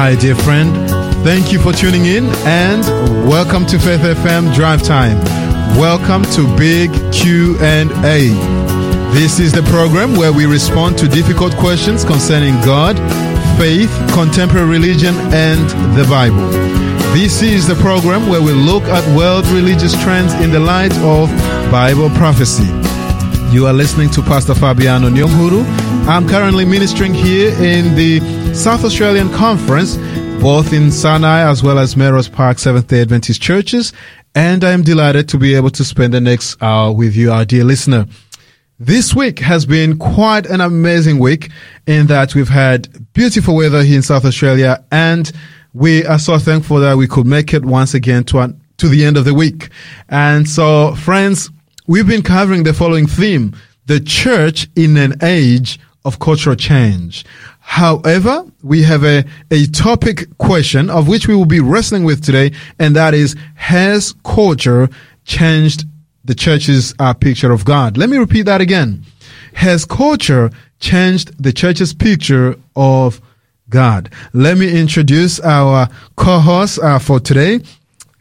Hi, dear friend. Thank you for tuning in and welcome to Faith FM Drive Time. Welcome to Big Q and A. This is the program where we respond to difficult questions concerning God, faith, contemporary religion, and the Bible. This is the program where we look at world religious trends in the light of Bible prophecy. You are listening to Pastor Fabiano Nyonguru. I'm currently ministering here in the South Australian Conference, both in Sinai as well as Melrose Park Seventh day Adventist churches, and I am delighted to be able to spend the next hour with you, our dear listener. This week has been quite an amazing week in that we've had beautiful weather here in South Australia and we are so thankful that we could make it once again to, to the end of the week. And so, friends, we've been covering the following theme, the church in an age of cultural change. However, we have a, a topic question of which we will be wrestling with today, and that is, has culture changed the church's uh, picture of God? Let me repeat that again. Has culture changed the church's picture of God? Let me introduce our co-host uh, for today.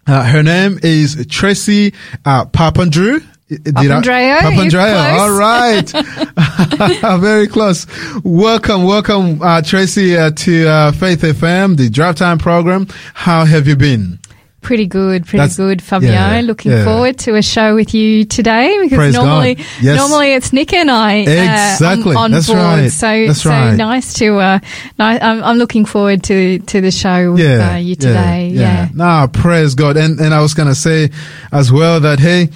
Uh, her name is Tracy uh, Papandrew. Papandreou. Papandreou. All right. Very close. Welcome, welcome, uh, Tracy, uh, to uh, Faith FM, the Drive Time program. How have you been? Pretty good, pretty That's- good, Fabio. yeah, Looking yeah. forward to a show with you today because Praise normally, Yes. normally it's Nick and I uh, Exactly. on, on That's board. right. So, That's so right. nice to. Uh, I'm, I'm looking forward to to the show with uh, you today. Yeah. Nah, praise God. And, and I was going to say as well that, hey,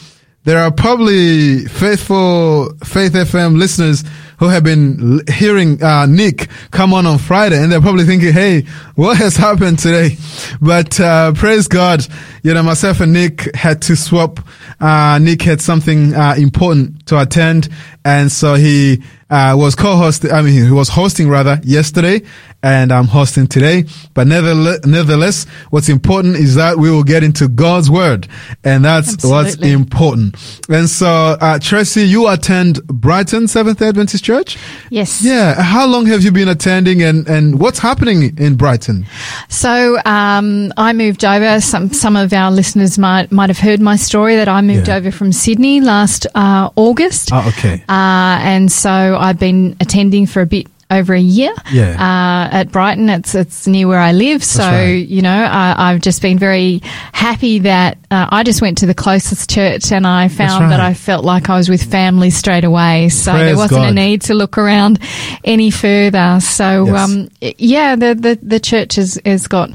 there are probably faithful Faith FM listeners who have been hearing uh, Nick come on on Friday, and they're probably thinking, "Hey, what has happened today?" But uh, praise God, you know, myself and Nick had to swap. Uh, Nick had something uh, important to attend, and so he uh, was co-host. I mean, he was hosting rather yesterday, and I'm hosting today. But nevertheless, nevertheless, what's important is that we will get into God's word, and that's what's important. And so, uh, Tracy, you attend Brighton Seventh Adventist Church. Yes. Yeah. How long have you been attending, and and what's happening in Brighton? So um, I moved over. Some some of our listeners might might have heard my story that I moved Yeah. over from Sydney last uh, August. Oh, okay. Uh, and so I've been attending for a bit over a year. Yeah. Uh, at Brighton, it's it's near where I live, so right. you know I, I've just been very happy that uh, I just went to the closest church and I found that. I felt like I was with family straight away. So there wasn't a need to look around any further. So Yes. um, yeah, the, the the church has has got.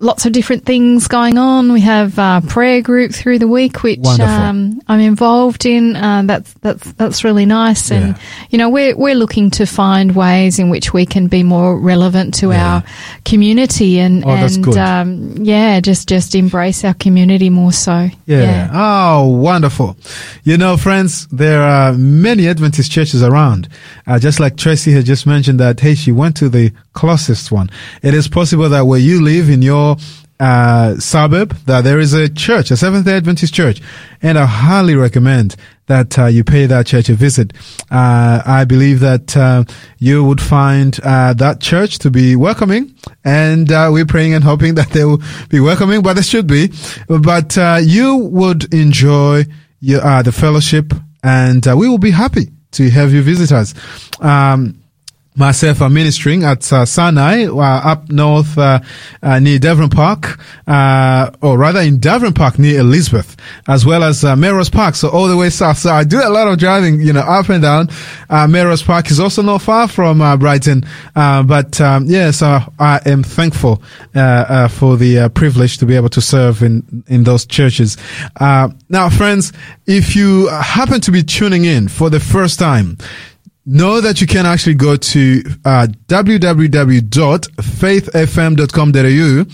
Lots of different things going on. We have uh, prayer group through the week, which um, I'm involved in. Uh, that's that's that's really nice, and Yeah. you know we're we're looking to find ways in which we can be more relevant to Yeah. our community and Oh, and um, yeah, just just embrace our community more so. Yeah. Oh, wonderful. You know, friends, there are many Adventist churches around. Uh, just like Tracy had just mentioned that, hey, she went to the closest one. It is possible that where you live in your uh, suburb, that there is a church, a Seventh day Adventist church. And I highly recommend that uh, you pay that church a visit. Uh, I believe that uh, you would find uh, that church to be welcoming, and uh, we're praying and hoping that they will be welcoming, but they should be. But uh, you would enjoy your, the fellowship, and we will be happy to have you visit us. Um, myself are ministering at uh, Sinai, uh, up north uh, uh, near Devon Park, uh, or rather in Devon Park near Elizabeth, as well as uh, Park, so all the way south. So I do a lot of driving, you know, up and down. Uh, Park is also not far from uh, Brighton, but um, yeah, so I am thankful for the privilege to be able to serve in in those churches. Now, friends, if you happen to be tuning in for the first time know that you can actually go to uh, www.faithfm.com.au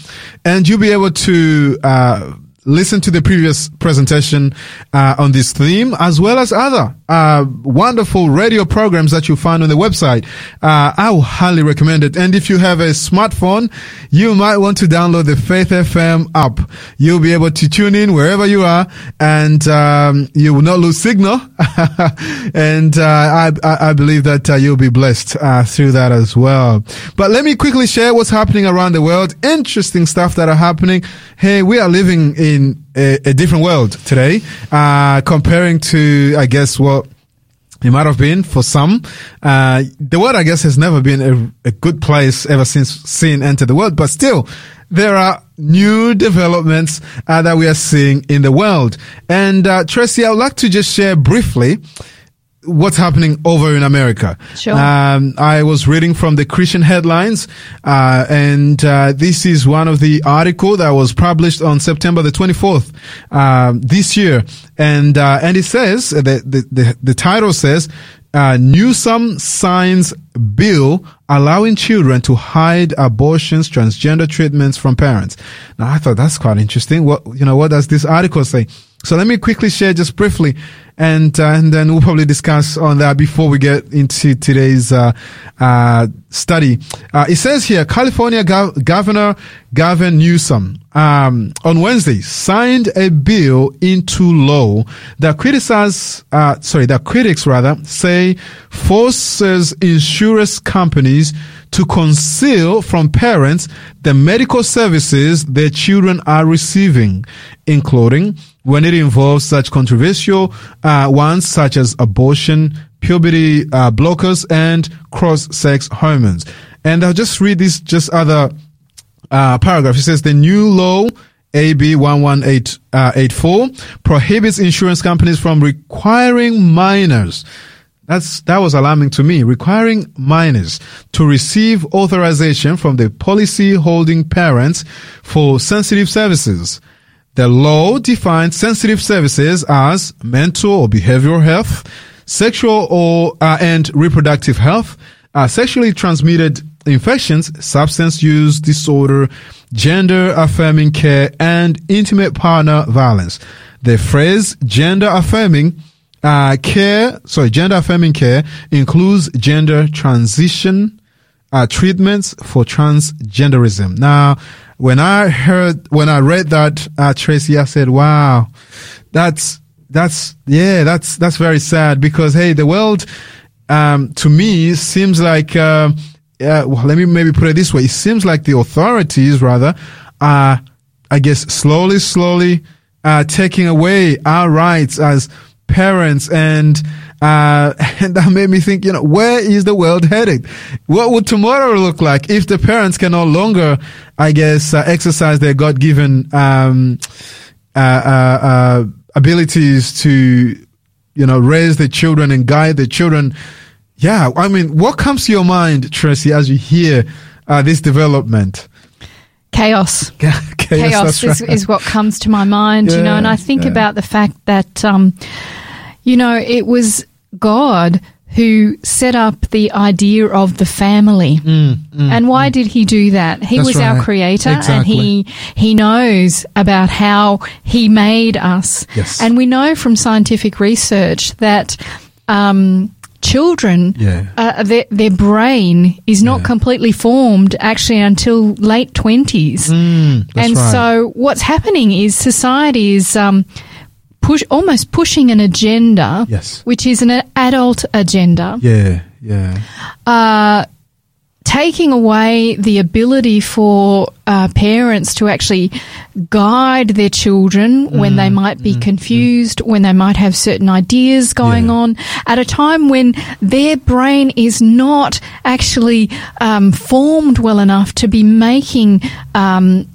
and you'll be able to uh, listen to the previous presentation uh, on this theme as well as other uh, wonderful radio programs that you find on the website. Uh, I will highly recommend it. And if you have a smartphone, you might want to download the Faith FM app. You'll be able to tune in wherever you are and, um, you will not lose signal. and, uh, I, I, believe that uh, you'll be blessed, uh, through that as well. But let me quickly share what's happening around the world. Interesting stuff that are happening. Hey, we are living in a, a different world today, uh, comparing to, I guess, what it might have been for some. Uh, the world, I guess, has never been a, a, good place ever since sin entered the world, but still, there are new developments uh, that we are seeing in the world. And uh, Tracy, I would like to just share briefly what's happening over in America. Sure. Um, I was reading from the Christian headlines, uh, and uh, this is one of the article that was published on September the 24th um, this year, and uh, and it says the the the, the title says. Uh, Newsom signs bill allowing children to hide abortions, transgender treatments from parents. Now, I thought that's quite interesting. What, you know, what does this article say? So let me quickly share just briefly and uh, and then we'll probably discuss on that before we get into today's uh, uh, study. Uh, it says here, California Gov- Governor Gavin Newsom um, on Wednesday signed a bill into law that criticizes, uh, sorry, that critics rather say forces insurance companies to conceal from parents the medical services their children are receiving, including when it involves such controversial uh, ones such as abortion, puberty uh, blockers, and cross-sex hormones. And I'll just read this just other uh, paragraph. It says the new law AB 11884 uh, prohibits insurance companies from requiring minors that's, that was alarming to me, requiring minors to receive authorization from the policy holding parents for sensitive services. The law defines sensitive services as mental or behavioral health, sexual or uh, and reproductive health, uh, sexually transmitted infections, substance use disorder, gender affirming care, and intimate partner violence. The phrase gender affirming uh, care, sorry, gender affirming care includes gender transition uh, treatments for transgenderism. Now, when I heard, when I read that, uh, Tracy, I said, wow, that's, that's, yeah, that's, that's very sad because, hey, the world, um, to me seems like, uh, uh, well, let me maybe put it this way. It seems like the authorities rather are, I guess, slowly, slowly, uh, taking away our rights as parents and uh, and that made me think, you know, where is the world headed? What would tomorrow look like if the parents can no longer, I guess, uh, exercise their God-given um, uh, uh, uh abilities to, you know, raise the children and guide the children? Yeah, I mean, what comes to your mind, Tracy, as you hear uh, this development? Chaos. Chaos, Chaos is, right. is, what comes to my mind, yeah, you know, and I think yeah. about the fact that, um, you know, it was God who set up the idea of the family. Mm, mm, and why mm. did he do that? He That's was right. our creator exactly. and he he knows about how he made us. Yes. And we know from scientific research that um, children, yeah. uh, their, their brain is not yeah. completely formed actually until late 20s. Mm, and right. so what's happening is society is um, push almost pushing an agenda, yes. which is an adult agenda. Yeah, yeah. Uh, taking away the ability for uh, parents to actually guide their children mm, when they mm, might be mm, confused, mm. when they might have certain ideas going yeah. on, at a time when their brain is not actually um, formed well enough to be making, um,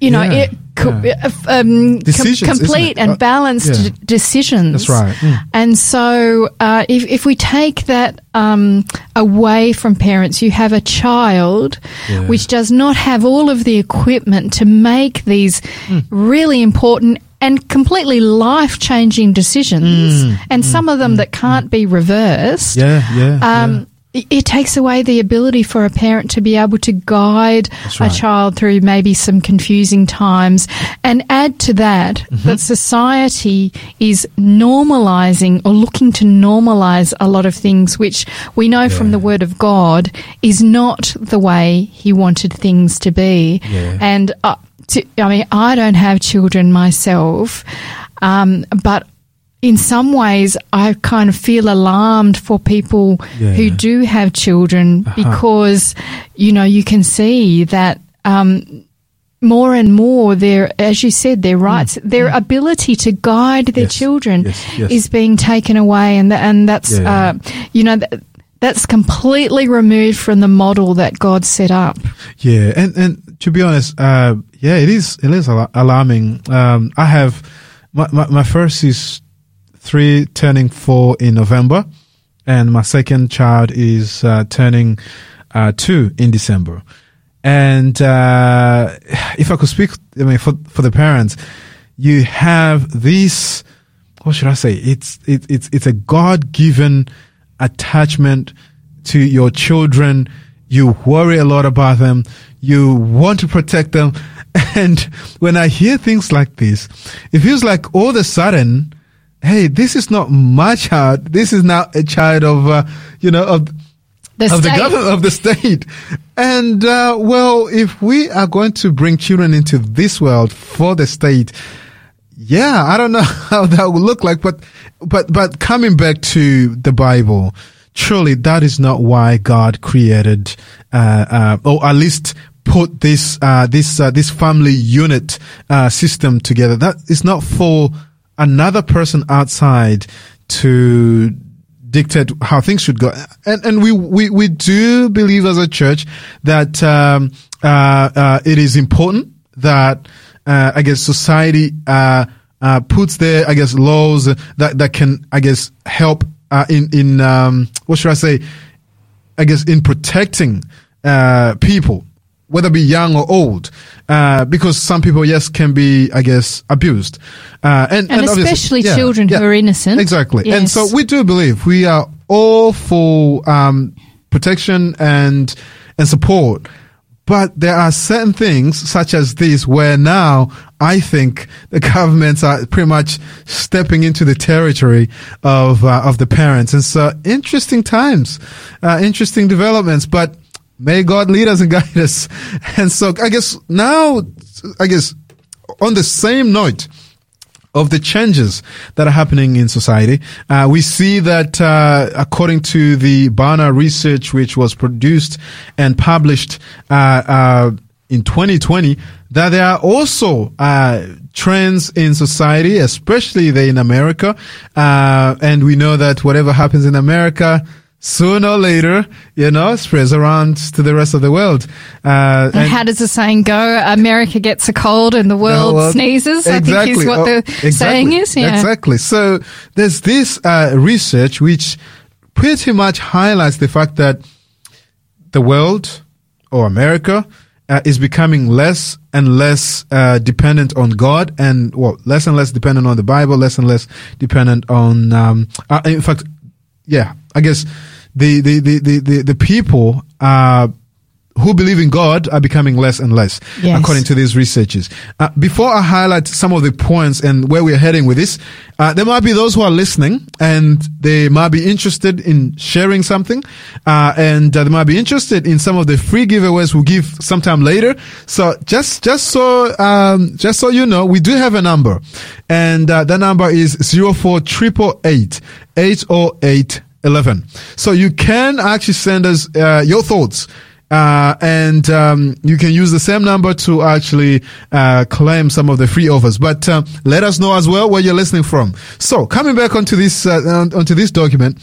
you know, yeah. it, yeah. Uh, um, com- complete and uh, balanced yeah. d- decisions. That's right. Mm. And so, uh, if if we take that um, away from parents, you have a child yeah. which does not have all of the equipment to make these mm. really important and completely life changing decisions, mm, and mm, some of them mm, that can't mm. be reversed. Yeah, yeah. Um, it it takes away the ability for a parent to be able to guide That's a child through maybe some confusing times. And add to that Mm-hmm. that society is normalizing or looking to normalize a lot of things which we know from the Word of God is not the way He wanted things to be. Yeah. And uh, to, I mean, I don't have children myself, um, but in some ways, I kind of feel alarmed for people Yeah. who do have children Uh-huh. because, you know, you can see that um, more and more their, as you said, their rights, their ability to guide their Mm. Yes, children yes, yes. is being taken away, and th- and that's Yeah. uh, you know. Th- that's completely removed from the model that God set up. Yeah, and and to be honest, uh, yeah, it is it is al- alarming. Um, I have my, my my first is three, turning four in November, and my second child is uh, turning uh, two in December. And uh, if I could speak, I mean, for for the parents, you have this. What should I say? It's it, it's it's a God given attachment to your children. You worry a lot about them. You want to protect them. And when I hear things like this, it feels like all of a sudden, hey, this is not my child. This is now a child of, uh, you know, of, The of the government of the state. And, uh, well, if we are going to bring children into this world for the state, yeah, I don't know how that would look like, but, but, but coming back to the Bible, truly that is not why God created, uh, uh, or at least put this, uh, this, uh, this family unit, uh, system together. That is not for another person outside to dictate how things should go. And, and we, we, we do believe as a church that, um, uh, uh, it is important that, uh, I guess society, uh, uh, puts their, I guess, laws that, that can, I guess, help, uh, in, in, um, what should I say? I guess, in protecting, people, whether it be young or old, uh, because some people, yes, can be, I guess, abused. Uh, and, And obviously- especially yeah, children who are innocent. Exactly. And so we do believe we are all for, um, protection and, and support. But there are certain things such as this where now I think the governments are pretty much stepping into the territory of, uh, of the parents. And so interesting times, uh, interesting developments, but may God lead us and guide us. And so I guess now, I guess on the same note, of the changes that are happening in society. Uh, we see that, uh, according to the Barna research, which was produced and published, uh, uh, in 2020, that there are also, uh, trends in society, especially in America. Uh, and we know that whatever happens in America, sooner or later, you know, spreads around to the rest of the world. Uh, And how does the saying go? America gets a cold and the world well, sneezes. I think is what Oh, the exactly. saying is. Yeah. Exactly. So there's this uh, research which pretty much highlights the fact that the world or America uh, is becoming less and less uh, dependent on God and well, less and less dependent on the Bible, less and less dependent on. Um, uh, in fact, yeah, I guess the the the the, the, the people uh, who believe in God are becoming less and less, Yes. according to these researchers. Uh, before I highlight some of the points and where we're heading with this, uh, there might be those who are listening and they might be interested in sharing something, uh, and uh, they might be interested in some of the free giveaways we'll give sometime later. So just just so um, just so you know, we do have a number, and uh, that number is zero four triple eight eight zero eight eleven. So you can actually send us uh, your thoughts. Uh, and um, you can use the same number to actually uh, claim some of the free offers. But uh, let us know as well where you're listening from. So coming back onto this uh, onto this document.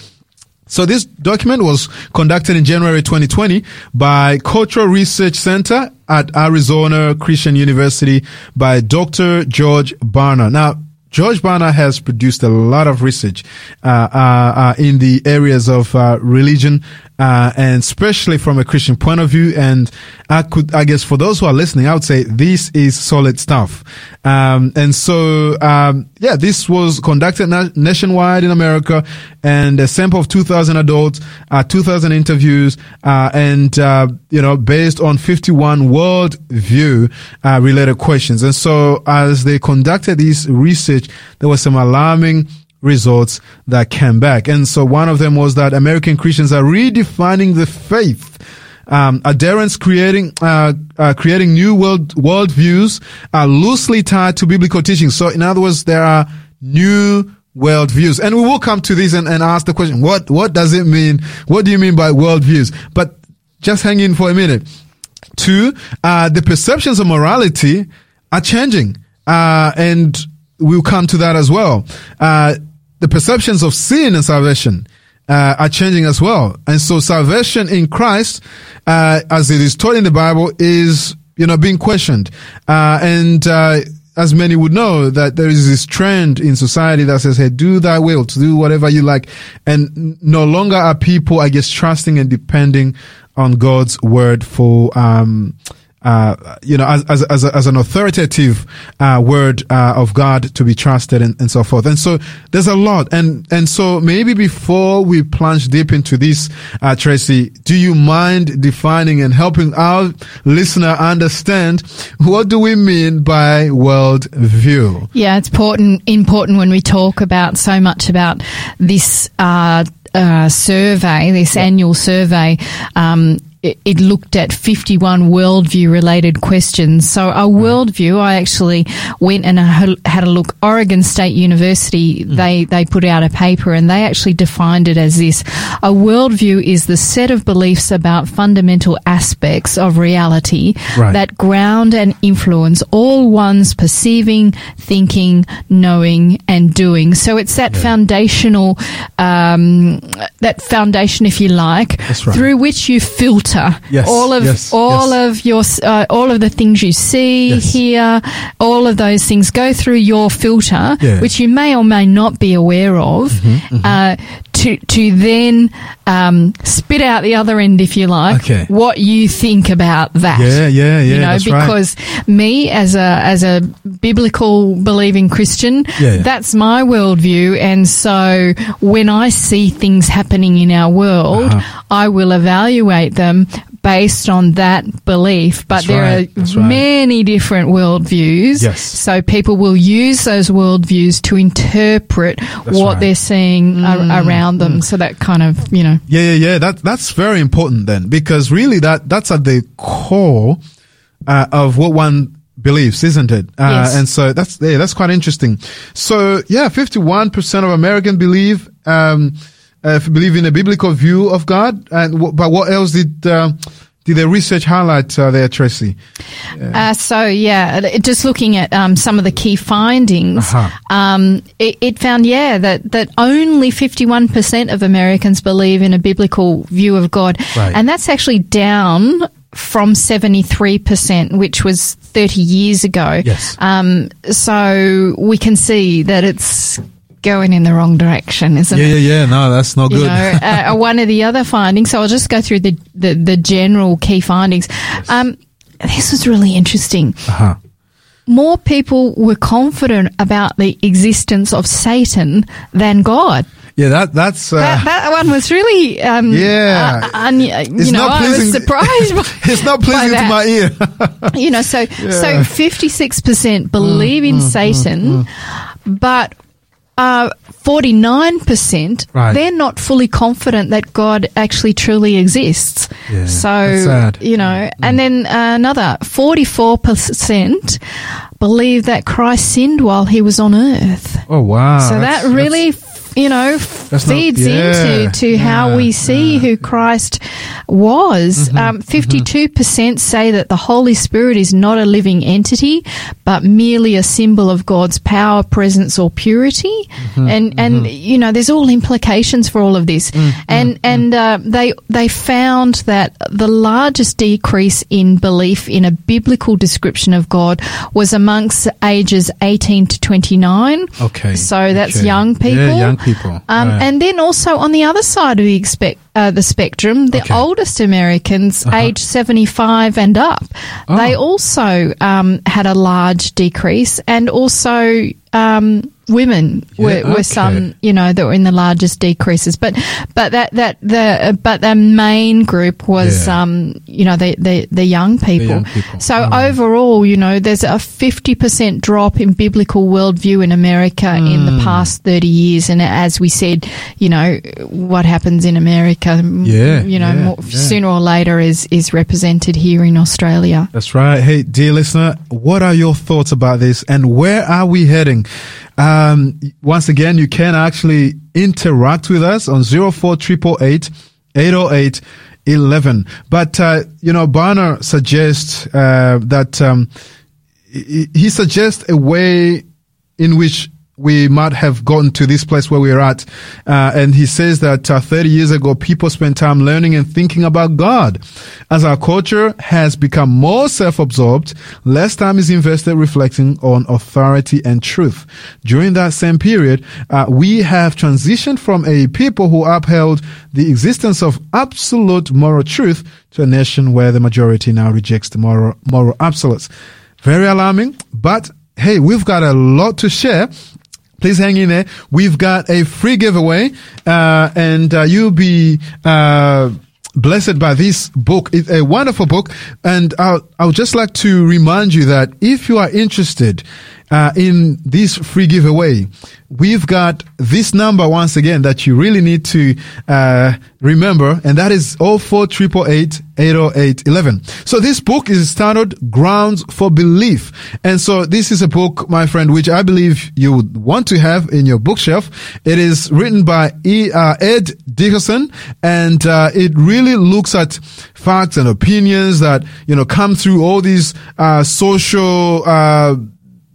So this document was conducted in January 2020 by Cultural Research Center at Arizona Christian University by Dr. George Barna. Now, George Barna has produced a lot of research uh, uh, uh, in the areas of uh, religion, uh, and especially from a Christian point of view. And I could, I guess, for those who are listening, I would say this is solid stuff. Um, and so um, yeah, this was conducted na- nationwide in America, and a sample of 2,000 adults, uh, 2,000 interviews, uh, and uh, you know, based on 51 world view uh, related questions. And so, as they conducted this research, there was some alarming results that came back. And so, one of them was that American Christians are redefining the faith um, adherents creating uh, uh, creating new world worldviews are loosely tied to biblical teaching. So, in other words, there are new worldviews, and we will come to this and, and ask the question: what what does it mean? What do you mean by worldviews? But just hang in for a minute. Two, uh, the perceptions of morality are changing, uh, and we'll come to that as well. Uh, the perceptions of sin and salvation uh, are changing as well. And so salvation in Christ, uh, as it is taught in the Bible, is, you know, being questioned. Uh, and, uh, as many would know that there is this trend in society that says, Hey, do thy will to do whatever you like. And no longer are people, I guess, trusting and depending on God's word for, um, uh, you know, as, as, as, a, as an authoritative, uh, word, uh, of God to be trusted and, and so forth. And so there's a lot. And, and so maybe before we plunge deep into this, uh, Tracy, do you mind defining and helping our listener understand what do we mean by world view? Yeah, it's important, important when we talk about so much about this, uh, uh, survey, this yeah. annual survey, um, it, looked at 51 worldview related questions. So a worldview, I actually went and had a look. Oregon State University, mm. they, they put out a paper and they actually defined it as this. A worldview is the set of beliefs about fundamental aspects of reality right. that ground and influence all one's perceiving, thinking, knowing, and doing. So it's that yeah. foundational, um, that foundation, if you like, right. through which you filter filter yes, all of yes, all yes. of your uh, all of the things you see, hear, all of those things go through your filter, yeah. which you may or may not be aware of. Mm-hmm, mm-hmm. Uh, to to then um, spit out the other end, if you like, okay. what you think about that. Yeah, yeah, yeah. You know, because right. me as a as a biblical believing Christian, yeah, yeah. that's my worldview, and so when I see things happening in our world, uh-huh. I will evaluate them based on that belief, but That's there right. are right. many different worldviews. Yes. So people will use those worldviews to interpret That's what right. they're seeing mm. a- around them. Mm. So that kind of, you know. Yeah, yeah, yeah. That, that's very important then, because really that, that's at the core uh, of what one believes, isn't it? Uh, yes. And so that's, yeah, that's quite interesting. So yeah, 51% of Americans believe, um, uh, believe in a biblical view of God. And w- but what else did uh, did the research highlight uh, there, Tracy? Uh, so yeah, just looking at um, some of the key findings, uh-huh. um, it, it, found yeah that that only fifty one percent of Americans believe in a biblical view of God, right. and that's actually down from 73%, which was 30 years ago. Yes. Um, so we can see that it's going in the wrong direction, isn't yeah, it? Yeah, yeah, No, that's not you good. Know, uh, one of the other findings. So I'll just go through the the, the general key findings. Yes. Um, this was really interesting. Uh-huh. More people were confident about the existence of Satan than God. Yeah, that that's uh, that, that, one was really um, yeah. Uh, un, you it's know, I was surprised. By, it's not pleasing to my ear. you know, so yeah. so fifty six percent believe mm, in mm, Satan, mm, mm. but uh, 49%, right. they're not fully confident that God actually truly exists. Yeah, so, you know, mm. and then uh, another 44% believe that Christ sinned while he was on earth. Oh, wow. So that's, that really you know, feeds not, yeah, into to yeah, how we see yeah. who Christ was. Mm-hmm, um, 52% mm-hmm. say that the Holy Spirit is not a living entity, but merely a symbol of God's power, presence, or purity. Mm-hmm, and, and, mm-hmm. you know, there's all implications for all of this. Mm-hmm, and, mm-hmm. and, uh, they, they found that the largest decrease in belief in a biblical description of God was amongst ages 18 to 29. Okay. So that's okay. young people. Yeah, young people. Um, right. And then also on the other side of the expect, uh, the spectrum, the okay. oldest Americans, uh-huh. age 75 and up, oh. they also um, had a large decrease and also um, women were, Yeah, were okay. some, you know, that were in the largest decreases. But but that that the but the main group was, Yeah. um, you know, the the, the young people. young people. So Mm. overall, you know, there's a fifty percent drop in biblical worldview in America in Mm. the past thirty years. And as we said, you know, what happens in America, Yeah, you know, yeah, more, sooner or later is is represented here in Australia. That's right. Hey, dear listener, what are your thoughts about this and where are we heading? Um, once again, you can actually interact with us on 04888 808 11. But, uh, you know, Barna suggests, uh, that, um, he he suggests a way in which we might have gotten to this place where we're at. Uh, and he says that uh, 30 years ago, people spent time learning and thinking about God. As our culture has become more self-absorbed, less time is invested reflecting on authority and truth. During that same period, uh, we have transitioned from a people who upheld the existence of absolute moral truth to a nation where the majority now rejects the moral, moral absolutes. Very alarming, but hey, we've got a lot to share. Please hang in there. We've got a free giveaway, uh, and uh, you'll be uh, blessed by this book. It's a wonderful book, and I'll, I would just like to remind you that if you are interested uh, in this free giveaway, we've got this number once again that you really need to uh, remember, and that is 04888 80811. So this book is titled Grounds for Belief. And so this is a book, my friend, which I believe you would want to have in your bookshelf. It is written by e, uh, Ed Dickerson and uh, it really looks at facts and opinions that, you know, come through all these uh, social uh,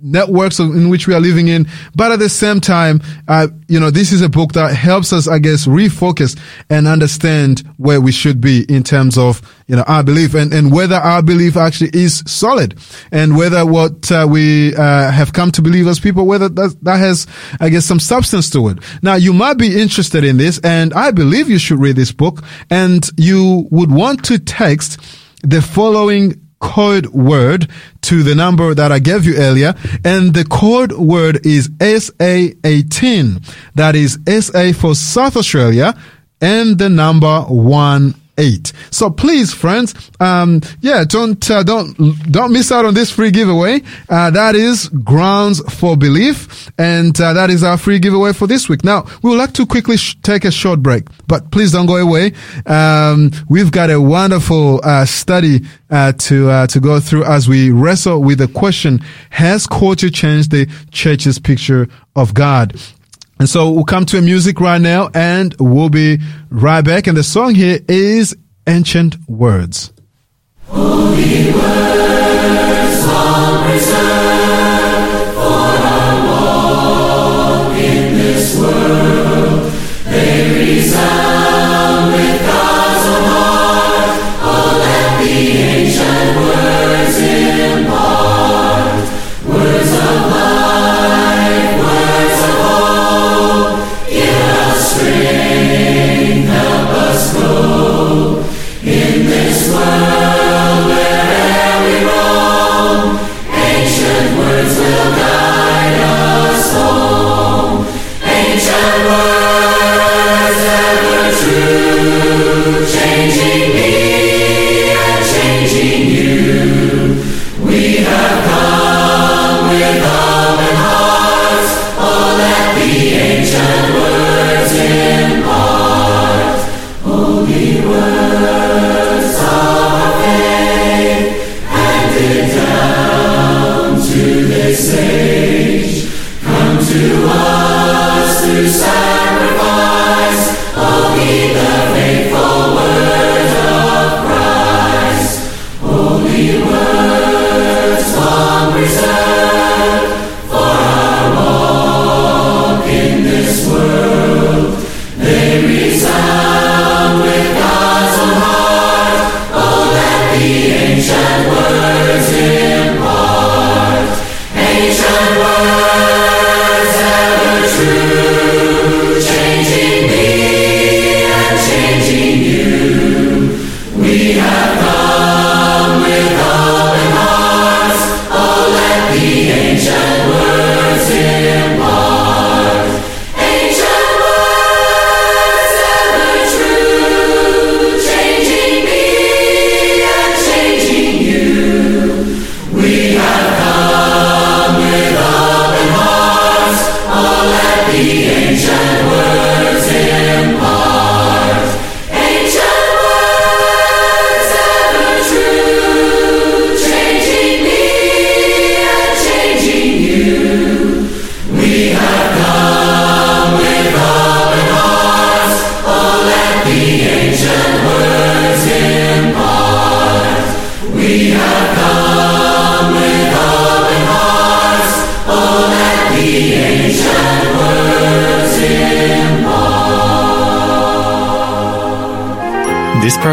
networks in which we are living in. But at the same time, uh, you know, this is a book that helps us, I guess, refocus and understand where we should be in terms of, you know, our belief and, and whether our belief actually is solid and whether what uh, we uh, have come to believe as people, whether that, that has, I guess, some substance to it. Now, you might be interested in this and I believe you should read this book and you would want to text the following code word to the number that I gave you earlier. And the code word is SA18. That is SA for South Australia and the number one eight. So please, friends, um, yeah, don't uh, don't don't miss out on this free giveaway. Uh, that is grounds for belief, and uh, that is our free giveaway for this week. Now we would like to quickly sh- take a short break, but please don't go away. Um, we've got a wonderful uh, study uh, to uh, to go through as we wrestle with the question: Has culture changed the church's picture of God? And so we'll come to a music right now and we'll be right back. And the song here is Ancient Words. Sacrifice, oh, be the faithful word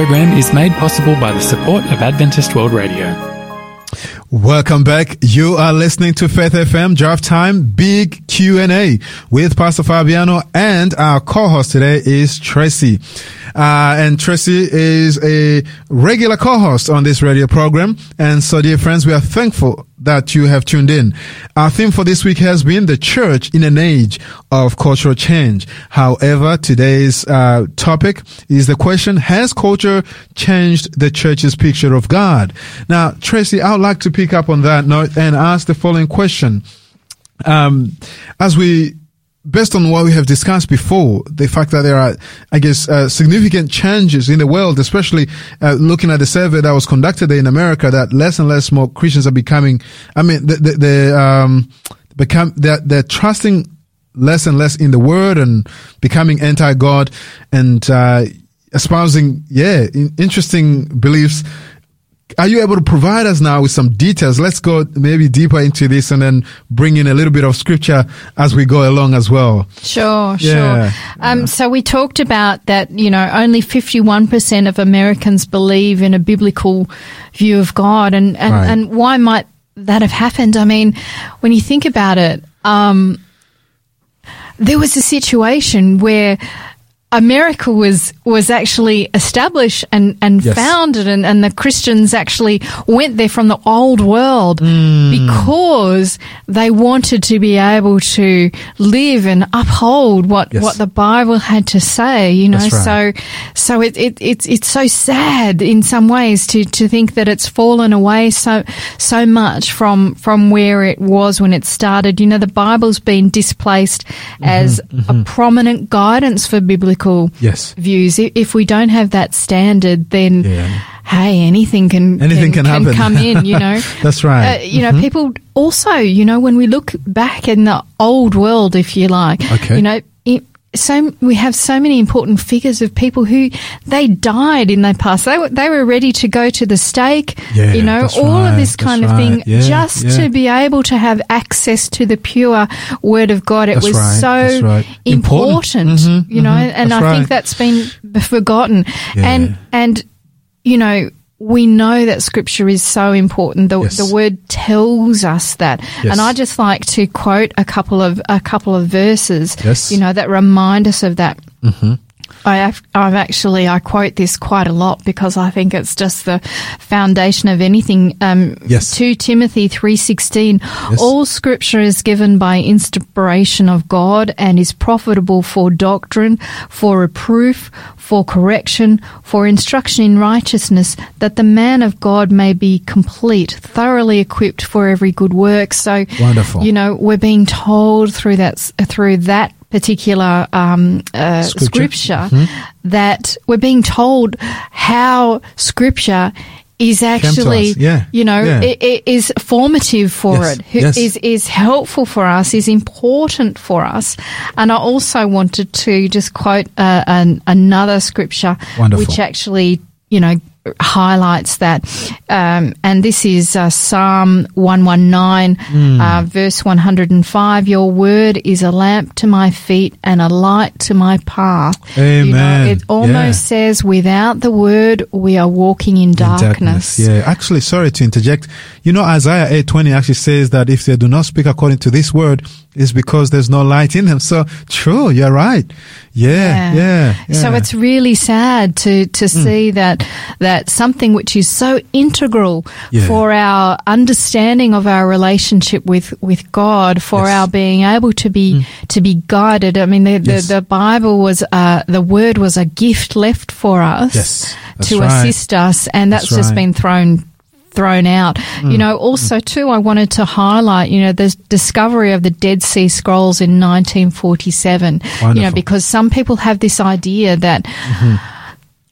program is made possible by the support of Adventist World Radio. Welcome back. You are listening to Faith FM Drive Time Big Q&A with Pastor Fabiano and our co-host today is Tracy. Uh, and Tracy is a regular co-host on this radio program. And so, dear friends, we are thankful that you have tuned in. Our theme for this week has been the church in an age of cultural change. However, today's uh, topic is the question, has culture changed the church's picture of God? Now, Tracy, I would like to pick up on that note and ask the following question. Um, as we based on what we have discussed before, the fact that there are, I guess, uh, significant changes in the world, especially uh, looking at the survey that was conducted in America, that less and less more Christians are becoming. I mean, the, the, the um, become they're, they're trusting less and less in the word and becoming anti-God and uh, espousing, yeah, interesting beliefs are you able to provide us now with some details? Let's go maybe deeper into this and then bring in a little bit of scripture as we go along as well. Sure, yeah. sure. Um, so we talked about that, you know, only 51% of Americans believe in a biblical view of God. And, and, right. and why might that have happened? I mean, when you think about it, um, there was a situation where America was was actually established and, and yes. founded and, and the Christians actually went there from the old world mm. because they wanted to be able to live and uphold what, yes. what the Bible had to say, you know. Right. So so it, it it's it's so sad in some ways to, to think that it's fallen away so so much from from where it was when it started. You know, the Bible's been displaced mm-hmm, as mm-hmm. a prominent guidance for biblical yes. views. If we don't have that standard, then yeah. hey, anything can anything can, can, can come in. You know, that's right. Uh, you mm-hmm. know, people also, you know, when we look back in the old world, if you like, okay. you know, so we have so many important figures of people who they died in their past. They were, they were ready to go to the stake, yeah, you know, all right, of this kind of right. thing yeah, just yeah. to be able to have access to the pure word of God. It that's was right, so important, important mm-hmm, you know, mm-hmm, and I think that's been forgotten. And, and, you know, we know that scripture is so important. The, yes. the word tells us that. Yes. And I just like to quote a couple of, a couple of verses, yes. you know, that remind us of that. Mm-hmm. I have, I've actually I quote this quite a lot because I think it's just the foundation of anything. Um, yes. Two Timothy three sixteen. Yes. All Scripture is given by inspiration of God and is profitable for doctrine, for reproof, for correction, for instruction in righteousness, that the man of God may be complete, thoroughly equipped for every good work. So, wonderful. You know, we're being told through that through that particular um, uh, scripture, scripture mm-hmm. that we're being told how scripture is actually, yeah, you know, yeah. it, it is formative for yes, it, yes. is is helpful for us, is important for us. And I also wanted to just quote uh, an, another scripture, Wonderful. which actually, you know, highlights that. Um, and this is uh, Psalm 119, mm. uh, verse 105. Your word is a lamp to my feet and a light to my path. Amen. You know, it almost yeah. says, without the word, we are walking in darkness. in darkness. Yeah, actually, sorry to interject. You know, Isaiah 8:20 actually says that if they do not speak according to this word, it's because there's no light in them. So true, you're right. Yeah, yeah. yeah, yeah. So it's really sad to to mm. see that that something which is so integral yeah. for our understanding of our relationship with with God, for yes. our being able to be mm. to be guided. I mean, the yes. the, the, Bible was uh, the word was a gift left for us yes. to right. assist us, and that's, that's just right. been thrown thrown out. Mm. You know, also mm. too, I wanted to highlight, you know, the discovery of the Dead Sea Scrolls in 1947. Wonderful. You know, because some people have this idea that. Mm-hmm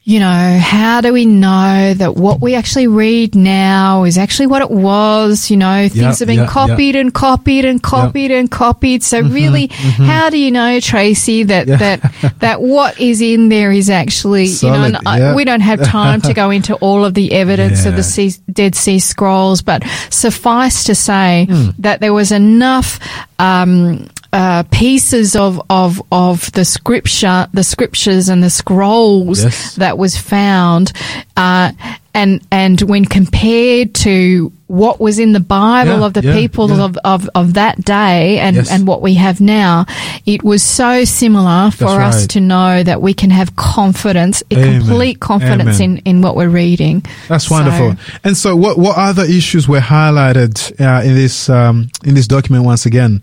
you know, how do we know that what we actually read now is actually what it was? You know, things Yep, have been yep, copied and copied and copied and copied. So Mm-hmm, really, how do you know, Tracy, that, that, that what is in there is actually, you know, Solid, I, we don't have time to go into all of the evidence of the sea, Dead Sea Scrolls, but suffice to say Hmm. that there was enough, um, uh, pieces of, of, of the scripture, the scriptures and the scrolls Yes. that was found, uh, and, and when compared to what was in the Bible Yeah, of the yeah, people yeah. of, of, of that day and, Yes. and what we have now, it was so similar for That's us to know that we can have confidence, Amen. complete confidence Amen. in, in what we're reading. That's So- wonderful. And so, what what other issues were highlighted uh, in this um, in this document once again?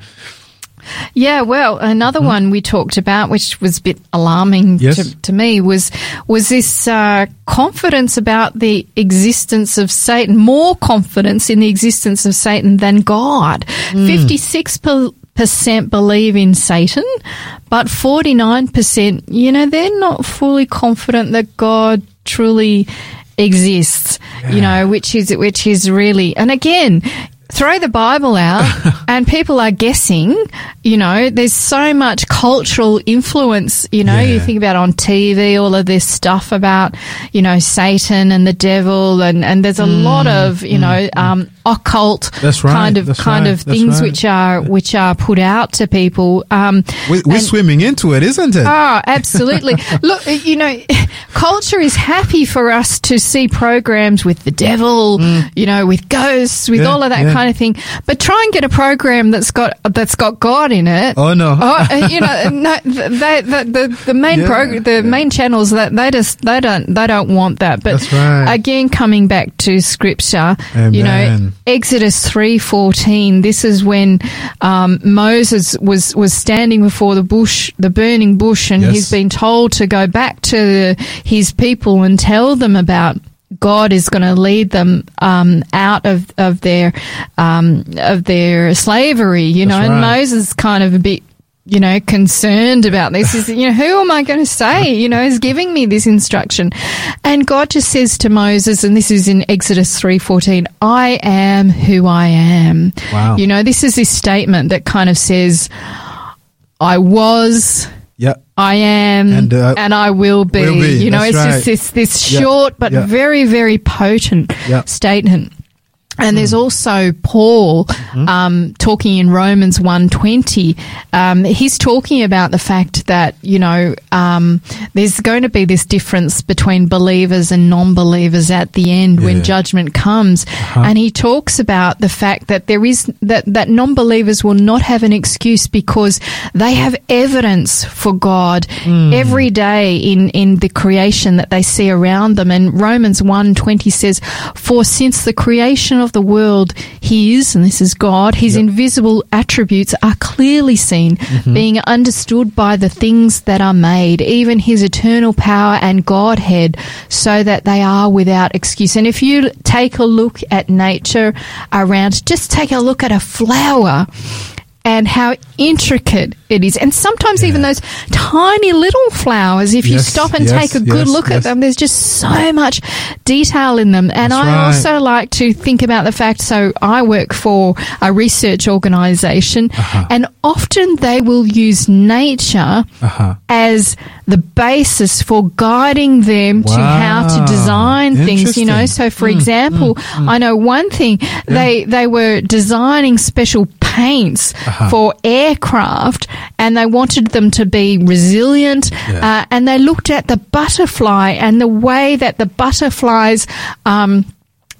Yeah, well, another one we talked about, which was a bit alarming Yes. to, to me, was was this uh, confidence about the existence of Satan, more confidence in the existence of Satan than God. Fifty six percent believe in Satan, but forty nine percent, you know, they're not fully confident that God truly exists. You know, which is which is really, and again. Throw the Bible out and people are guessing, you know, there's so much cultural influence, you know, you think about on TV, all of this stuff about, you know, Satan and the devil and, and there's a lot of, you know, um, occult Mm, right, kind of, kind right, of things right. which are, which are put out to people. Um, We, we're and- swimming into it, isn't it? Oh, absolutely. Look, you know, culture is happy for us to see programs with the devil, you know, with ghosts, with Mm. Yeah, all of that yeah. Kind of thing. But try and get a program that's got that's got God in it. oh no! Oh, uh, you know, no, they, the, the the main Yeah, prog- the main channels that they just they don't they don't want that. But right. again, coming back to scripture, you know, Exodus three fourteen. This is when um, Moses was was standing before the bush, the burning bush, and Yes. he's been told to go back to his people and tell them about. God is going to lead them um, out of of their um, of their slavery, you know. That's And right. Moses kind of a bit you know, concerned about this is, you know, who am I going to say, you know, is giving me this instruction? And God just says to Moses, and this is in Exodus 3.14, I am who I am. Wow. You know, this is this statement that kind of says, I was, I am, And, and, uh, I will be. will be. You know, That's it's right. just this, this Yeah. short but Yeah. very, very potent Yeah. statement. And Hmm. there's also Paul Mm-hmm. um, talking in Romans 120. Um, he's talking about the fact that, you know, um, there's going to be this difference between believers and non-believers at the end Yeah. when judgment comes. And he talks about the fact that there is, that, that non-believers will not have an excuse because they have evidence for God Hmm. every day in, in the creation that they see around them. And Romans 120 says, For since the creation of the world, His, and this is God, His invisible attributes are clearly seen, mm-hmm. being understood by the things that are made, even His eternal power and Godhead, so that they are without excuse. And if you take a look at nature around, just take a look at a flower and how intricate it is. And sometimes even those tiny little flowers, if you stop and yes, take a good yes, look yes. at them, there's just so much detail in them. And That's I right. also like to think about the fact, so I work for a research organization Uh-huh. and often they will use nature Uh-huh. as the basis for guiding them to how to design things, you know. So for example, I know one thing, they, they were designing special paints Uh-huh. for aircraft and they wanted them to be resilient. Yeah. Uh, and they looked at the butterfly and the way that the butterflies, um,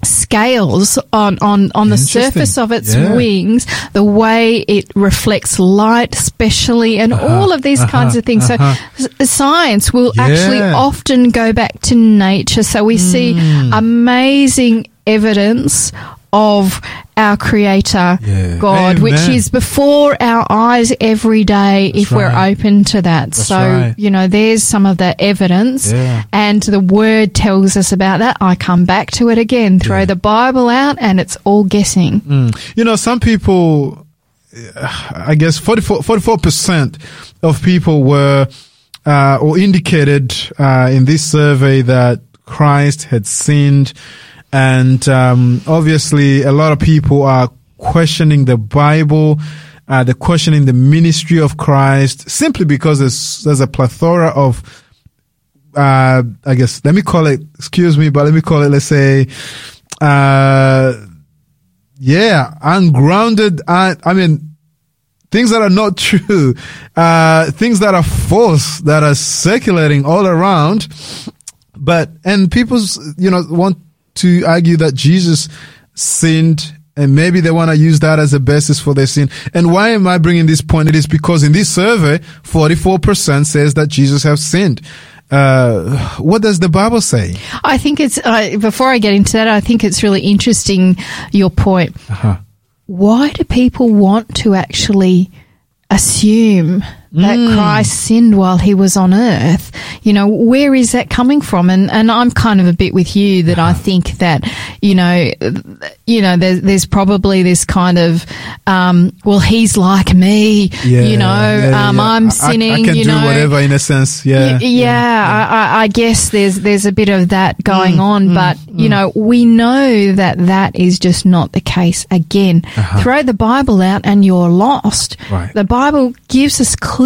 scales on, on, on the surface of its Yeah. wings, the way it reflects light, especially, and all of these kinds of things. So uh-huh. s- science will actually often go back to nature. So we see Hmm. amazing evidence of our creator Yeah. God, which is before our eyes every day if we're right. open to that. That's so, right. you know, there's some of the evidence Yeah. and the word tells us about that. I come back to it again, throw Yeah. the Bible out and it's all guessing. Mm. You know, some people, I guess 44, percent of people were uh, or indicated uh, in this survey that Christ had sinned, and um, obviously a lot of people are questioning the Bible. Uh, they're questioning the ministry of Christ simply because there's there's a plethora of uh, I guess let me call it excuse me, but let me call it let's say uh, yeah, ungrounded uh, I mean things that are not true, uh, things that are false that are circulating all around. But and people you know want to argue that Jesus sinned and maybe they want to use that as a basis for their sin. And why am I bringing this point? It is because in this survey, 44% says that Jesus has sinned. Uh, what does the Bible say? I think it's, uh, before I get into that, I think it's really interesting your point. Uh-huh. Why do people want to actually assume that Mm. Christ sinned while he was on earth. You know, where is that coming from? And and I'm kind of a bit with you that Uh-huh. I think that you know, you know, there's there's probably this kind of, um, well, he's like me. you know, yeah, yeah, um, yeah. I'm sinning. I, can you do know, whatever in a sense. Yeah. Y- yeah, I, I, I guess there's there's a bit of that going on, but you know we know that that is just not the case. Again, throw the Bible out and you're lost. Right. The Bible gives us clear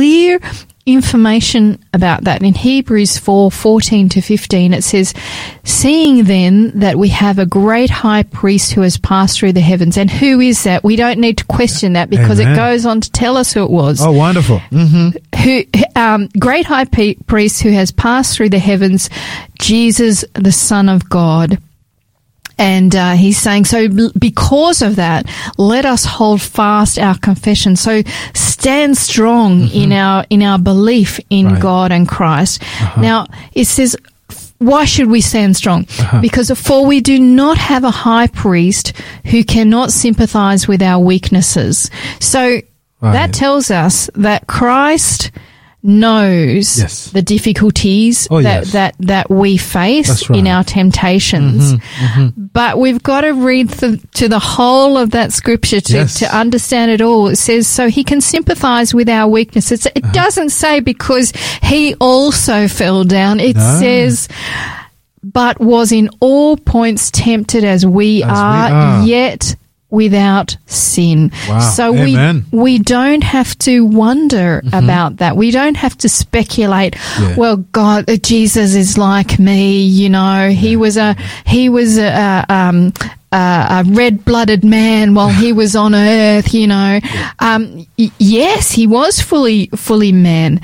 information about that. In Hebrews 4, 14 to 15, it says, Seeing then that we have a great high priest who has passed through the heavens. And who is that? We don't need to question that because Amen. it goes on to tell us who it was Oh, wonderful. Mm-hmm. who um, great high priest who has passed through the heavens, Jesus, the Son of God. And uh, he's saying, so because of that, let us hold fast our confession. So stand strong mm-hmm. in our in our belief in Right. God and Christ. Uh-huh. Now it says, why should we stand strong? Uh-huh. Because for we do not have a high priest who cannot sympathize with our weaknesses. So Right. that tells us that Christ knows Yes. the difficulties Oh, that, yes. that, that we face in right. Mm-hmm, our temptations. But we've got to read th- to the whole of that scripture to, Yes. to understand it all. It says, so he can sympathize with our weaknesses. It Uh-huh. doesn't say because he also fell down. It No. says, but was in all points tempted as we, As we are, are. yet without sin. Wow. So Amen. we we don't have to wonder about that. We don't have to speculate. Mm-hmm. Yeah. Well, God, uh, Jesus is like me. You know, he was a he was a, a um. Uh, a red-blooded man while he was on earth, you know. Um, y- yes, he was fully, fully man,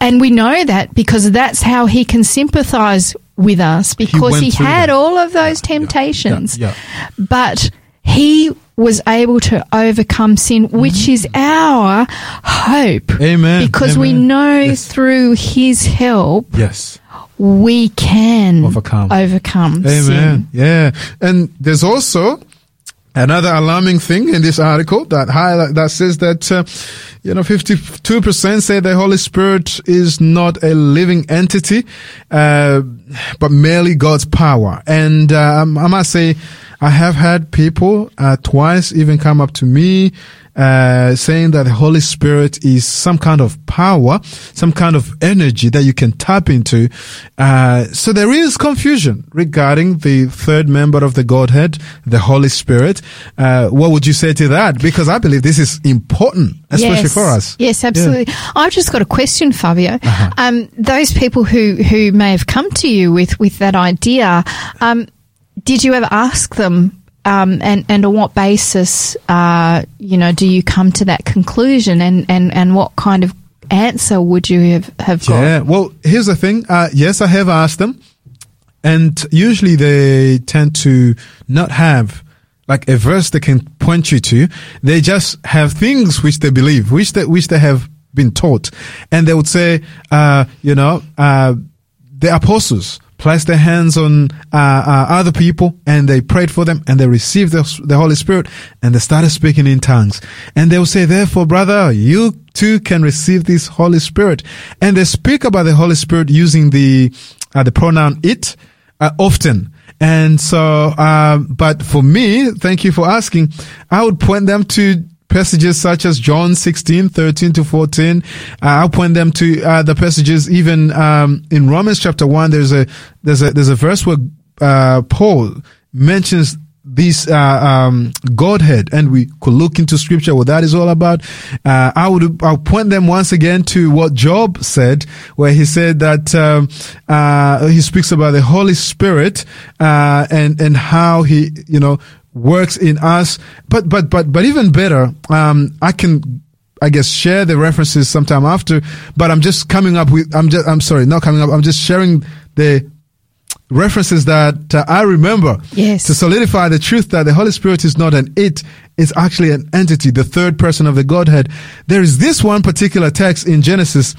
and we know that because that's how he can sympathize with us because went he, had that. all of those temptations. yeah. But he was able to overcome sin, which is our hope. Amen. Because we know Yes. through his help Yes. we can Overcome. overcome Amen. sin. Yeah. And there's also another alarming thing in this article that highlight that says that uh, you know 52% say the Holy Spirit is not a living entity, uh, but merely God's power. And uh, I must say, I have had people uh, twice even come up to me uh, saying that the Holy Spirit is some kind of power, some kind of energy that you can tap into. Uh, so there is confusion regarding the third member of the Godhead, the Holy Spirit. Uh, what would you say to that? Because I believe this is important, especially yes. for us. Yes, absolutely. I've just got a question, Fabio. Uh-huh. Um, those people who, who may have come to you with, with that idea, um, did you ever ask them, um, and, and on what basis, uh, you know, do you come to that conclusion and, and, and what kind of answer would you have, have got? Yeah. Well, here's the thing. Uh, yes, I have asked them, and usually they tend to not have like a verse they can point you to. They just have things which they believe, which they which they have been taught, and they would say, uh, you know, uh, the apostles placed their hands on uh, uh, other people and they prayed for them and they received the, the Holy Spirit and they started speaking in tongues. And they will say, therefore, brother, you too can receive this Holy Spirit. And they speak about the Holy Spirit using the, uh, the pronoun it, uh, often. And so, um, but for me, thank you for asking. I would point them to passages such as John 16, 13 to 14. Uh, I'll point them to uh, the passages even um, in Romans chapter 1. There's a there's a there's a verse where uh, Paul mentions this uh, um, Godhead, and we could look into Scripture what that is all about. Uh, I would I'll point them once again to what Job said, where he said that um, uh, he speaks about the Holy Spirit uh, and and how he you know works in us. But but but but even better, um, I can I guess share the references sometime after. But I'm just coming up with I'm just I'm sorry, not coming up. I'm just sharing the references that uh, I remember Yes. to solidify the truth that the Holy Spirit is not an it, it's actually an entity, the third person of the Godhead. There is this one particular text in Genesis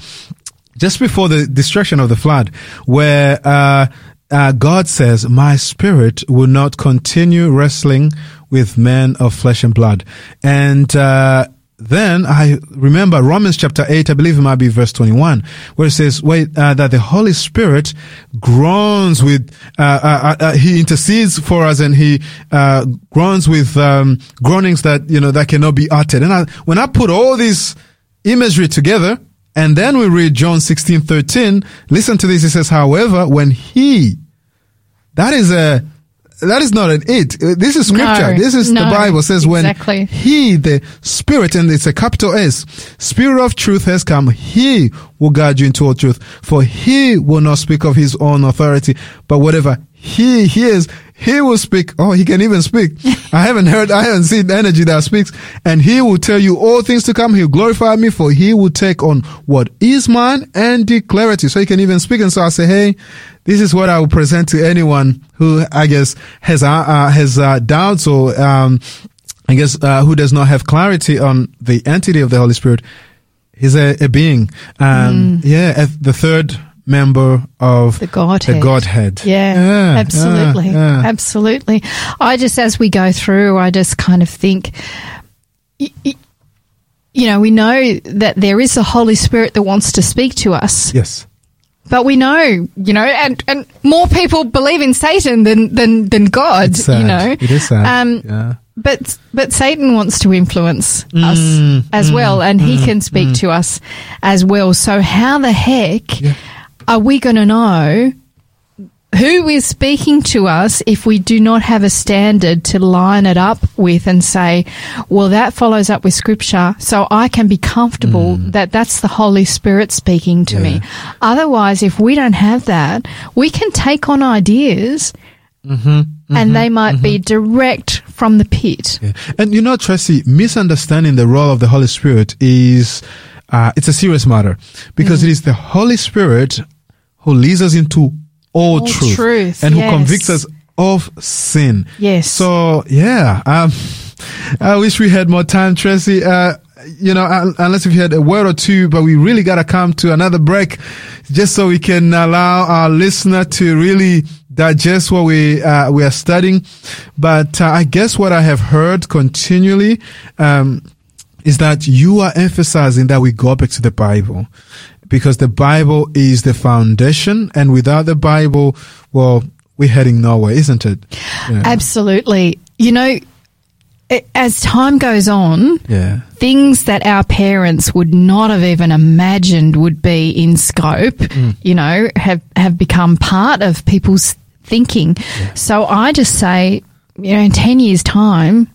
just before the destruction of the flood where uh, uh, God says, My spirit will not continue wrestling with men of flesh and blood. And uh, then I remember Romans chapter 8, I believe it might be verse 21, where it says, wait, uh, that the Holy Spirit groans with, uh, uh, uh, he intercedes for us and he, groans with, um, groanings that, you know, that cannot be uttered. And I, when I put all this imagery together, and then we read John 16, 13, listen to this. It says, however, when he, that is a, that is not an it. Uh, This is scripture. No, this is the no, Bible says exactly. when he, the spirit, and it's a capital S, spirit of truth has come. He will guide you into all truth for he will not speak of his own authority, but whatever he hears, he will speak. Oh, he can even speak. I haven't heard, I haven't seen the energy that speaks and he will tell you all things to come. He'll glorify me for he will take on what is mine and declare it. So he can even speak. And so I say, Hey, this is what I will present to anyone who I guess has, uh, uh has, uh, doubts or, um, I guess, uh, who does not have clarity on the entity of the Holy Spirit. He's a, a being. Um, yeah, the third member of The Godhead. The Godhead. Yeah, Yeah, absolutely. yeah. Absolutely. I just, as we go through, I just kind of think, you know, we know that there is a Holy Spirit that wants to speak to us, Yes. but we know, you know, and, and more people believe in Satan than, than, than God, you know. It is sad. Um, yeah. But but Satan wants to influence Mm, us as well, and he can speak to us as well. So how the heck Yeah. Are we going to know who is speaking to us if we do not have a standard to line it up with and say, well, that follows up with scripture, so I can be comfortable that that's the Holy Spirit speaking to me. Otherwise, if we don't have that, we can take on ideas. And they might be direct from the pit. Yeah. And you know, Tracy, misunderstanding the role of the Holy Spirit is, uh, it's a serious matter because Mm. it is the Holy Spirit who leads us into all, All truth, truth, and who yes. convicts us of sin. Yes. So, yeah, um, I wish we had more time, Tracy. Uh, you know, unless if you had a word or two, but we really got to come to another break just so we can allow our listener to really digest what we uh, we are studying. But uh, I guess what I have heard continually um, is that you are emphasizing that we go back to the Bible because the Bible is the foundation, and without the Bible, well, we're heading nowhere, isn't it? Yeah. Absolutely. You know, it, as time goes on, yeah. things that our parents would not have even imagined would be in scope, mm. you know, have, have become part of people's thinking. So I just say, you know, in 10 years' time,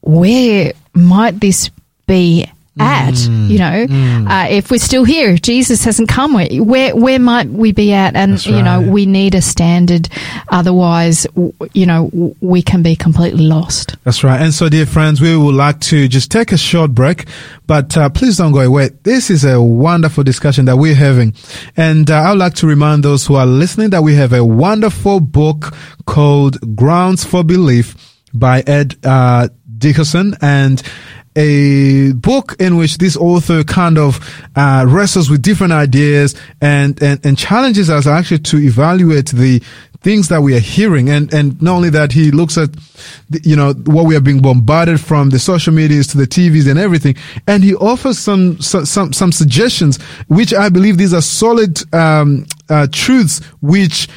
where might this be at? You know, uh, if we're still here, if Jesus hasn't come, where where, where might we be at? And That's you know, we need a standard. Otherwise, you know, w- we can be completely lost. That's right. And so, dear friends, we would like to just take a short break, but uh, please don't go away. This is a wonderful discussion that we're having. And uh, I'd like to remind those who are listening that we have a wonderful book called Grounds for Belief by Ed uh, Dickerson. And a book in which this author kind of uh, wrestles with different ideas and, and, and challenges us actually to evaluate the things that we are hearing. And, and not only that, he looks at, the, you know, what we are being bombarded from the social medias to the TVs and everything. And he offers some, some, some, suggestions, which I believe these are solid, um, uh, truths, which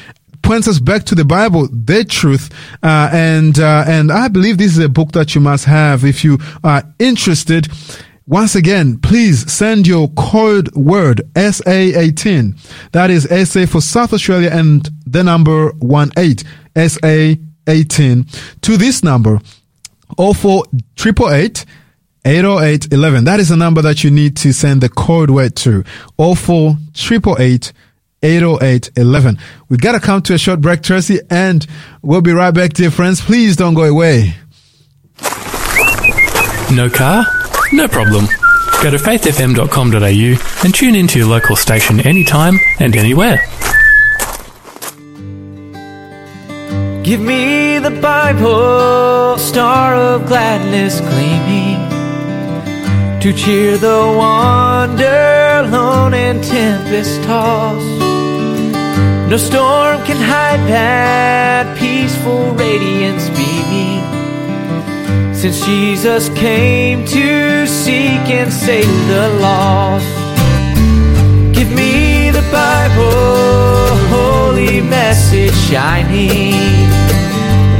points us back to the Bible, the truth, uh, and uh, and I believe this is a book that you must have if you are interested. Once again, please send your code word SA18. That is SA for South Australia and the number 18 SA18 to this number 04 888 80811. That is the number that you need to send the code word to 04 888 80811. We gotta come to a short break, Tracy, and we'll be right back, dear friends. Please don't go away. No car? No problem. Go to faithfm.com.au and tune into your local station anytime and anywhere. Give me the Bible, star of gladness gleaming, to cheer the wander, lone and tempest tossed. No storm can hide that peaceful radiance beaming. Since Jesus came to seek and save the lost. Give me the Bible, holy message shining.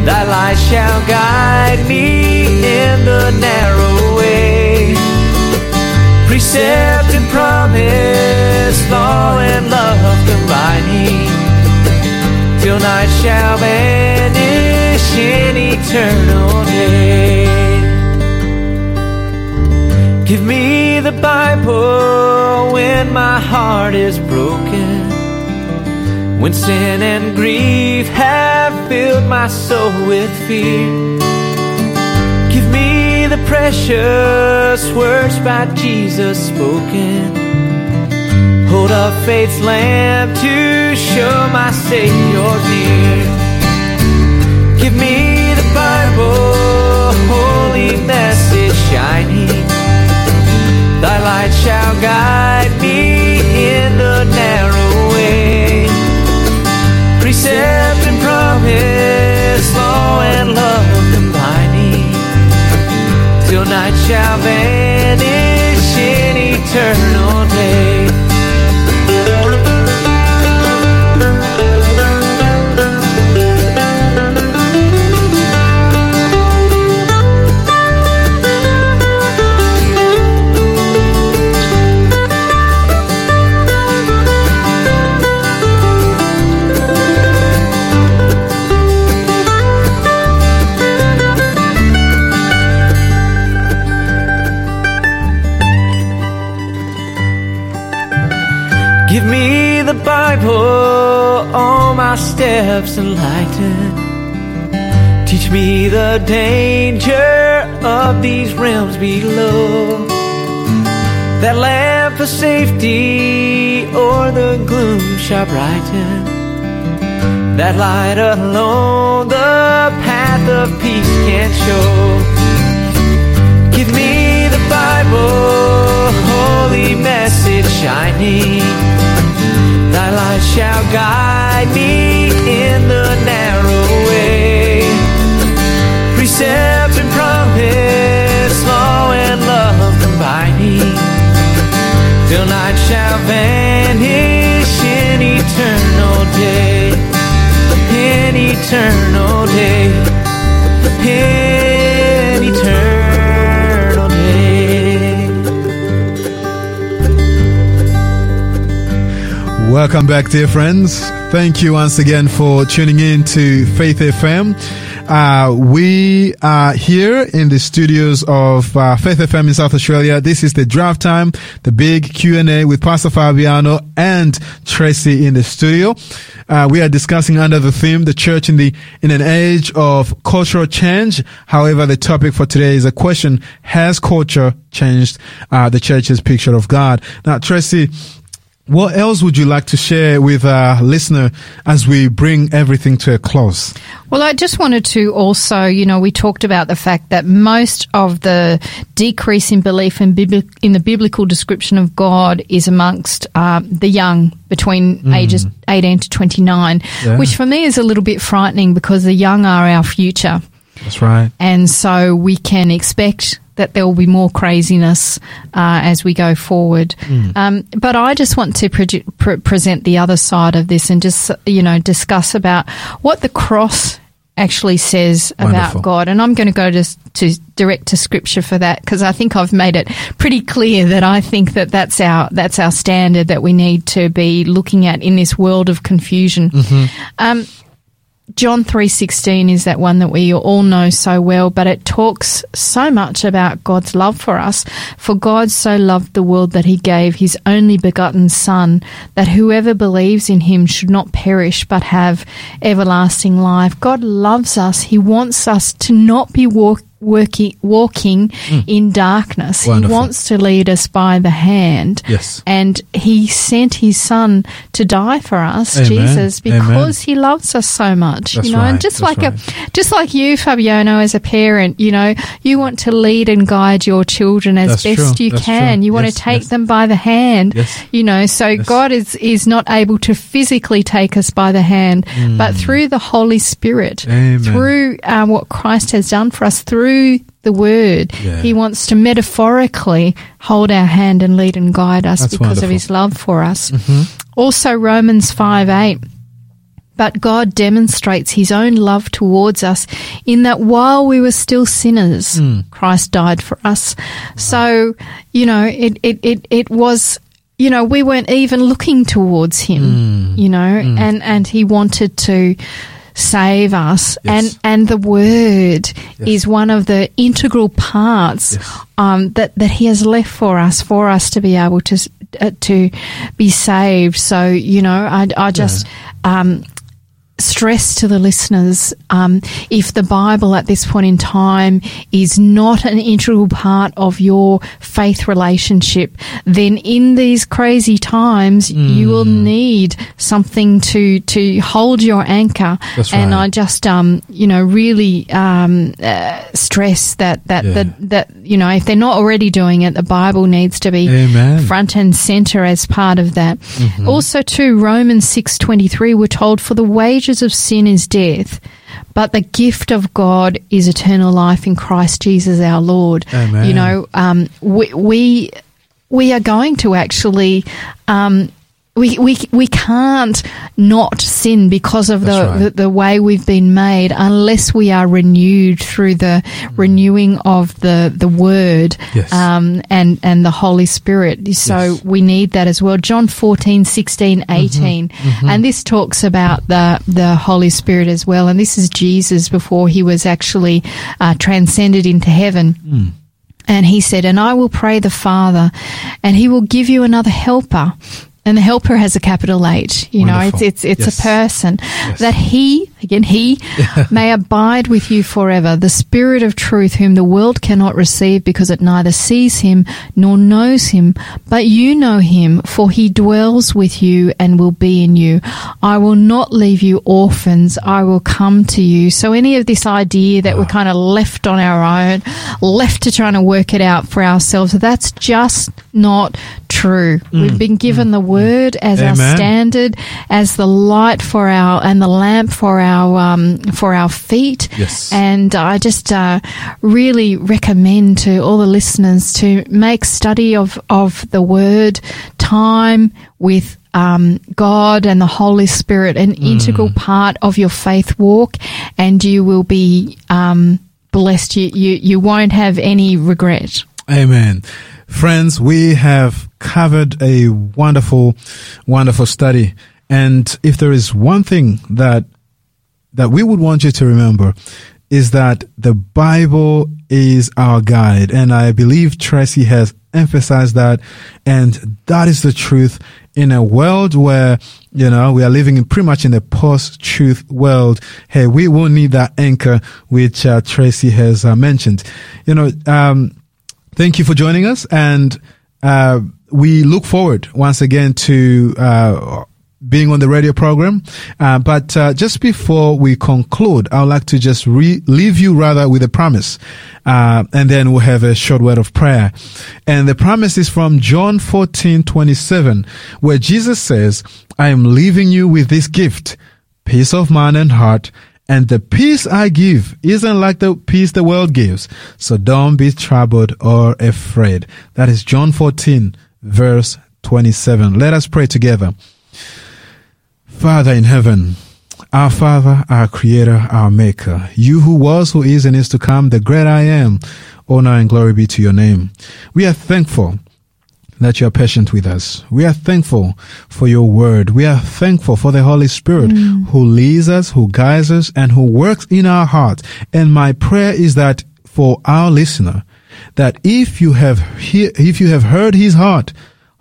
Thy light shall guide me in the narrow way. Precept and promise, law and love combining. Till night shall vanish in eternal day. Give me the Bible when my heart is broken. When sin and grief have filled my soul with fear. Give me the precious words by Jesus spoken. Hold up faith's lamp to show my Savior near. Give me the Bible, holy message shining. Thy light shall guide me in the narrow way. Precept and promise, law and love combining. Till night shall vanish in eternal day. The all my steps enlighten. Teach me the danger of these realms below. That lamp of safety or the gloom shall brighten. That light alone the path of peace can show. Give me the Bible, holy message shining. Shall guide me in the narrow way. Precept and promise, law and love combining. Till night shall vanish in eternal day. In eternal day. Welcome back, dear friends. Thank you once again for tuning in to Faith FM. Uh, we are here in the studios of uh, Faith FM in South Australia. This is the Drive Time, the big Q&A with Pastor Fabiano and Tracy in the studio. Uh, we are discussing under the theme, the church in the, in an age of cultural change. However, the topic for today is a question, has culture changed, uh, the church's picture of God? Now, Tracy, what else would you like to share with our listener as we bring everything to a close? Well, I just wanted to also, you know, we talked about the fact that most of the decrease in belief in, bibli- in the biblical description of God is amongst uh, the young between ages 18 to 29, Yeah. which for me is a little bit frightening because the young are our future. That's right. And so we can expect that there will be more craziness uh, as we go forward. Um, but I just want to pre- pre- present the other side of this and just, you know, discuss about what the cross actually says Wonderful. about God. And I'm going to go to, to direct to scripture for that because I think I've made it pretty clear that I think that that's our, that's our standard that we need to be looking at in this world of confusion. Um, John 3:16 is that one that we all know so well, but it talks so much about God's love for us. For God so loved the world that he gave his only begotten son that whoever believes in him should not perish but have everlasting life. God loves us. He wants us to not be walk, working walking in darkness. Hmm. Wonderful. He wants to lead us by the hand. Yes. And he sent his son to die for us, Amen. Jesus, Amen. because he loves us so much. That's you know, right. and just That's like a just like you, Fabiano, as a parent, you know, you want to lead and guide your children as That's best true. you can. true. You want Yes, to take yes. them by the hand. Yes. You know, so God is is not able to physically take us by the hand, but through the Holy Spirit, Hmm. Amen. through um, what Christ has done for us, through the Word, Yeah. He wants to metaphorically hold our hand and lead and guide us That's because wonderful. of His love for us. Mm-hmm. Also, Romans five eight. But God demonstrates his own love towards us in that while we were still sinners, hmm. Christ died for us. So, you know, it, it, it, it was, you know, we weren't even looking towards him, hmm. you know, hmm. and, and he wanted to save us. Yes. And, and the word is one of the integral parts, Yes. um, that, that he has left for us, for us to be able to, uh, to be saved. So, you know, I, I just, um, stress to the listeners um, if the Bible at this point in time is not an integral part of your faith relationship, then in these crazy times you will Mm. need something to to hold your anchor. That's and right. I just um, you know really um, uh, stress that that, Yeah. that that you know if they're not already doing it, the Bible needs to be Amen. front and center as part of that. Mm-hmm. Also, too, Romans six twenty three, we're told, "For the wages of sin is death, but the gift of God is eternal life in Christ Jesus our Lord." Amen. You know, um, we we we are going to actually. Um, we, we we can't not sin because of the, right. the the way we've been made unless we are renewed through the renewing of the the word Yes. um, and and the Holy Spirit. So Yes. we need that as well. John 14, 16, 18. And this talks about the the Holy Spirit as well. And this is Jesus before he was actually uh, transcended into heaven. And he said, And I will pray the Father, and he will give you another helper. And the helper has a capital H. You know, it's it's it's Yes. a person that he again he may abide with you forever. The Spirit of truth, whom the world cannot receive because it neither sees him nor knows him, but you know him, for he dwells with you and will be in you. I will not leave you orphans. I will come to you. So any of this idea that we're ah. kind of left on our own, left to trying to work it out for ourselves, that's just not true. Mm. We've been given mm. the word as our standard, as the light for our and the lamp for our um, for our feet. Yes. And I just uh, really recommend to all the listeners to make study of of the word, time with um, God and the Holy Spirit an integral part of your faith walk, and you will be um, blessed. You, you you won't have any regret. Amen. Friends, we have covered a wonderful, wonderful study. And if there is one thing that, that we would want you to remember is that the Bible is our guide. And I believe Tracy has emphasized that. And that is the truth in a world where, you know, we are living in pretty much in a post-truth world. Hey, we will need that anchor, which uh, Tracy has uh, mentioned. You know, um, thank you for joining us and uh, we look forward once again to uh, being on the radio program uh, but uh, just before we conclude i would like to just re- leave you rather with a promise uh, and then we'll have a short word of prayer and the promise is from john 14 27 where jesus says i am leaving you with this gift peace of mind and heart And the peace I give isn't like the peace the world gives. So don't be troubled or afraid. That is John 14 verse 27. Let us pray together. Father in heaven, our Father, our Creator, our Maker, you who was, who is, and is to come, the great I am, honor and glory be to your name. We are thankful that you are patient with us. We are thankful for your word. We are thankful for the Holy Spirit mm. who leads us, who guides us, and who works in our hearts. And my prayer is that for our listener, that if you have he- if you have heard his heart,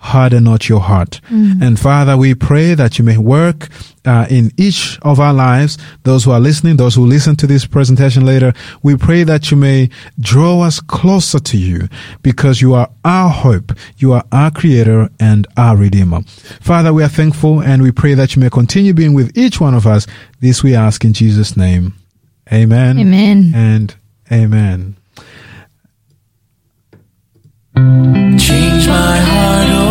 harden not your heart. And Father, we pray that you may work uh, in each of our lives, those who are listening, those who listen to this presentation later. We pray that you may draw us closer to you because you are our hope. You are our creator and our redeemer. Father, we are thankful and we pray that you may continue being with each one of us. This we ask in Jesus' name. Amen. Amen. And amen. Change my heart,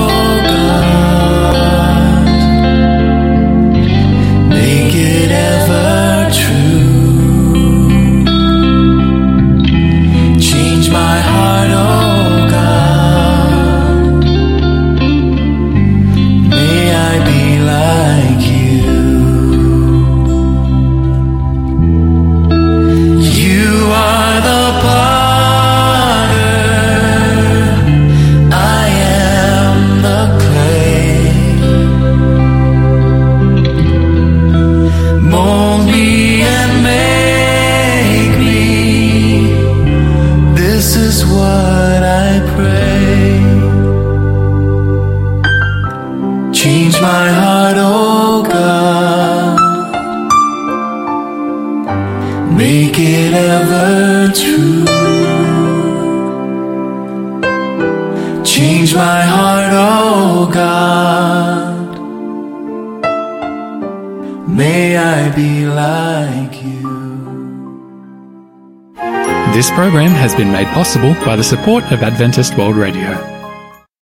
possible by the support of Adventist World Radio.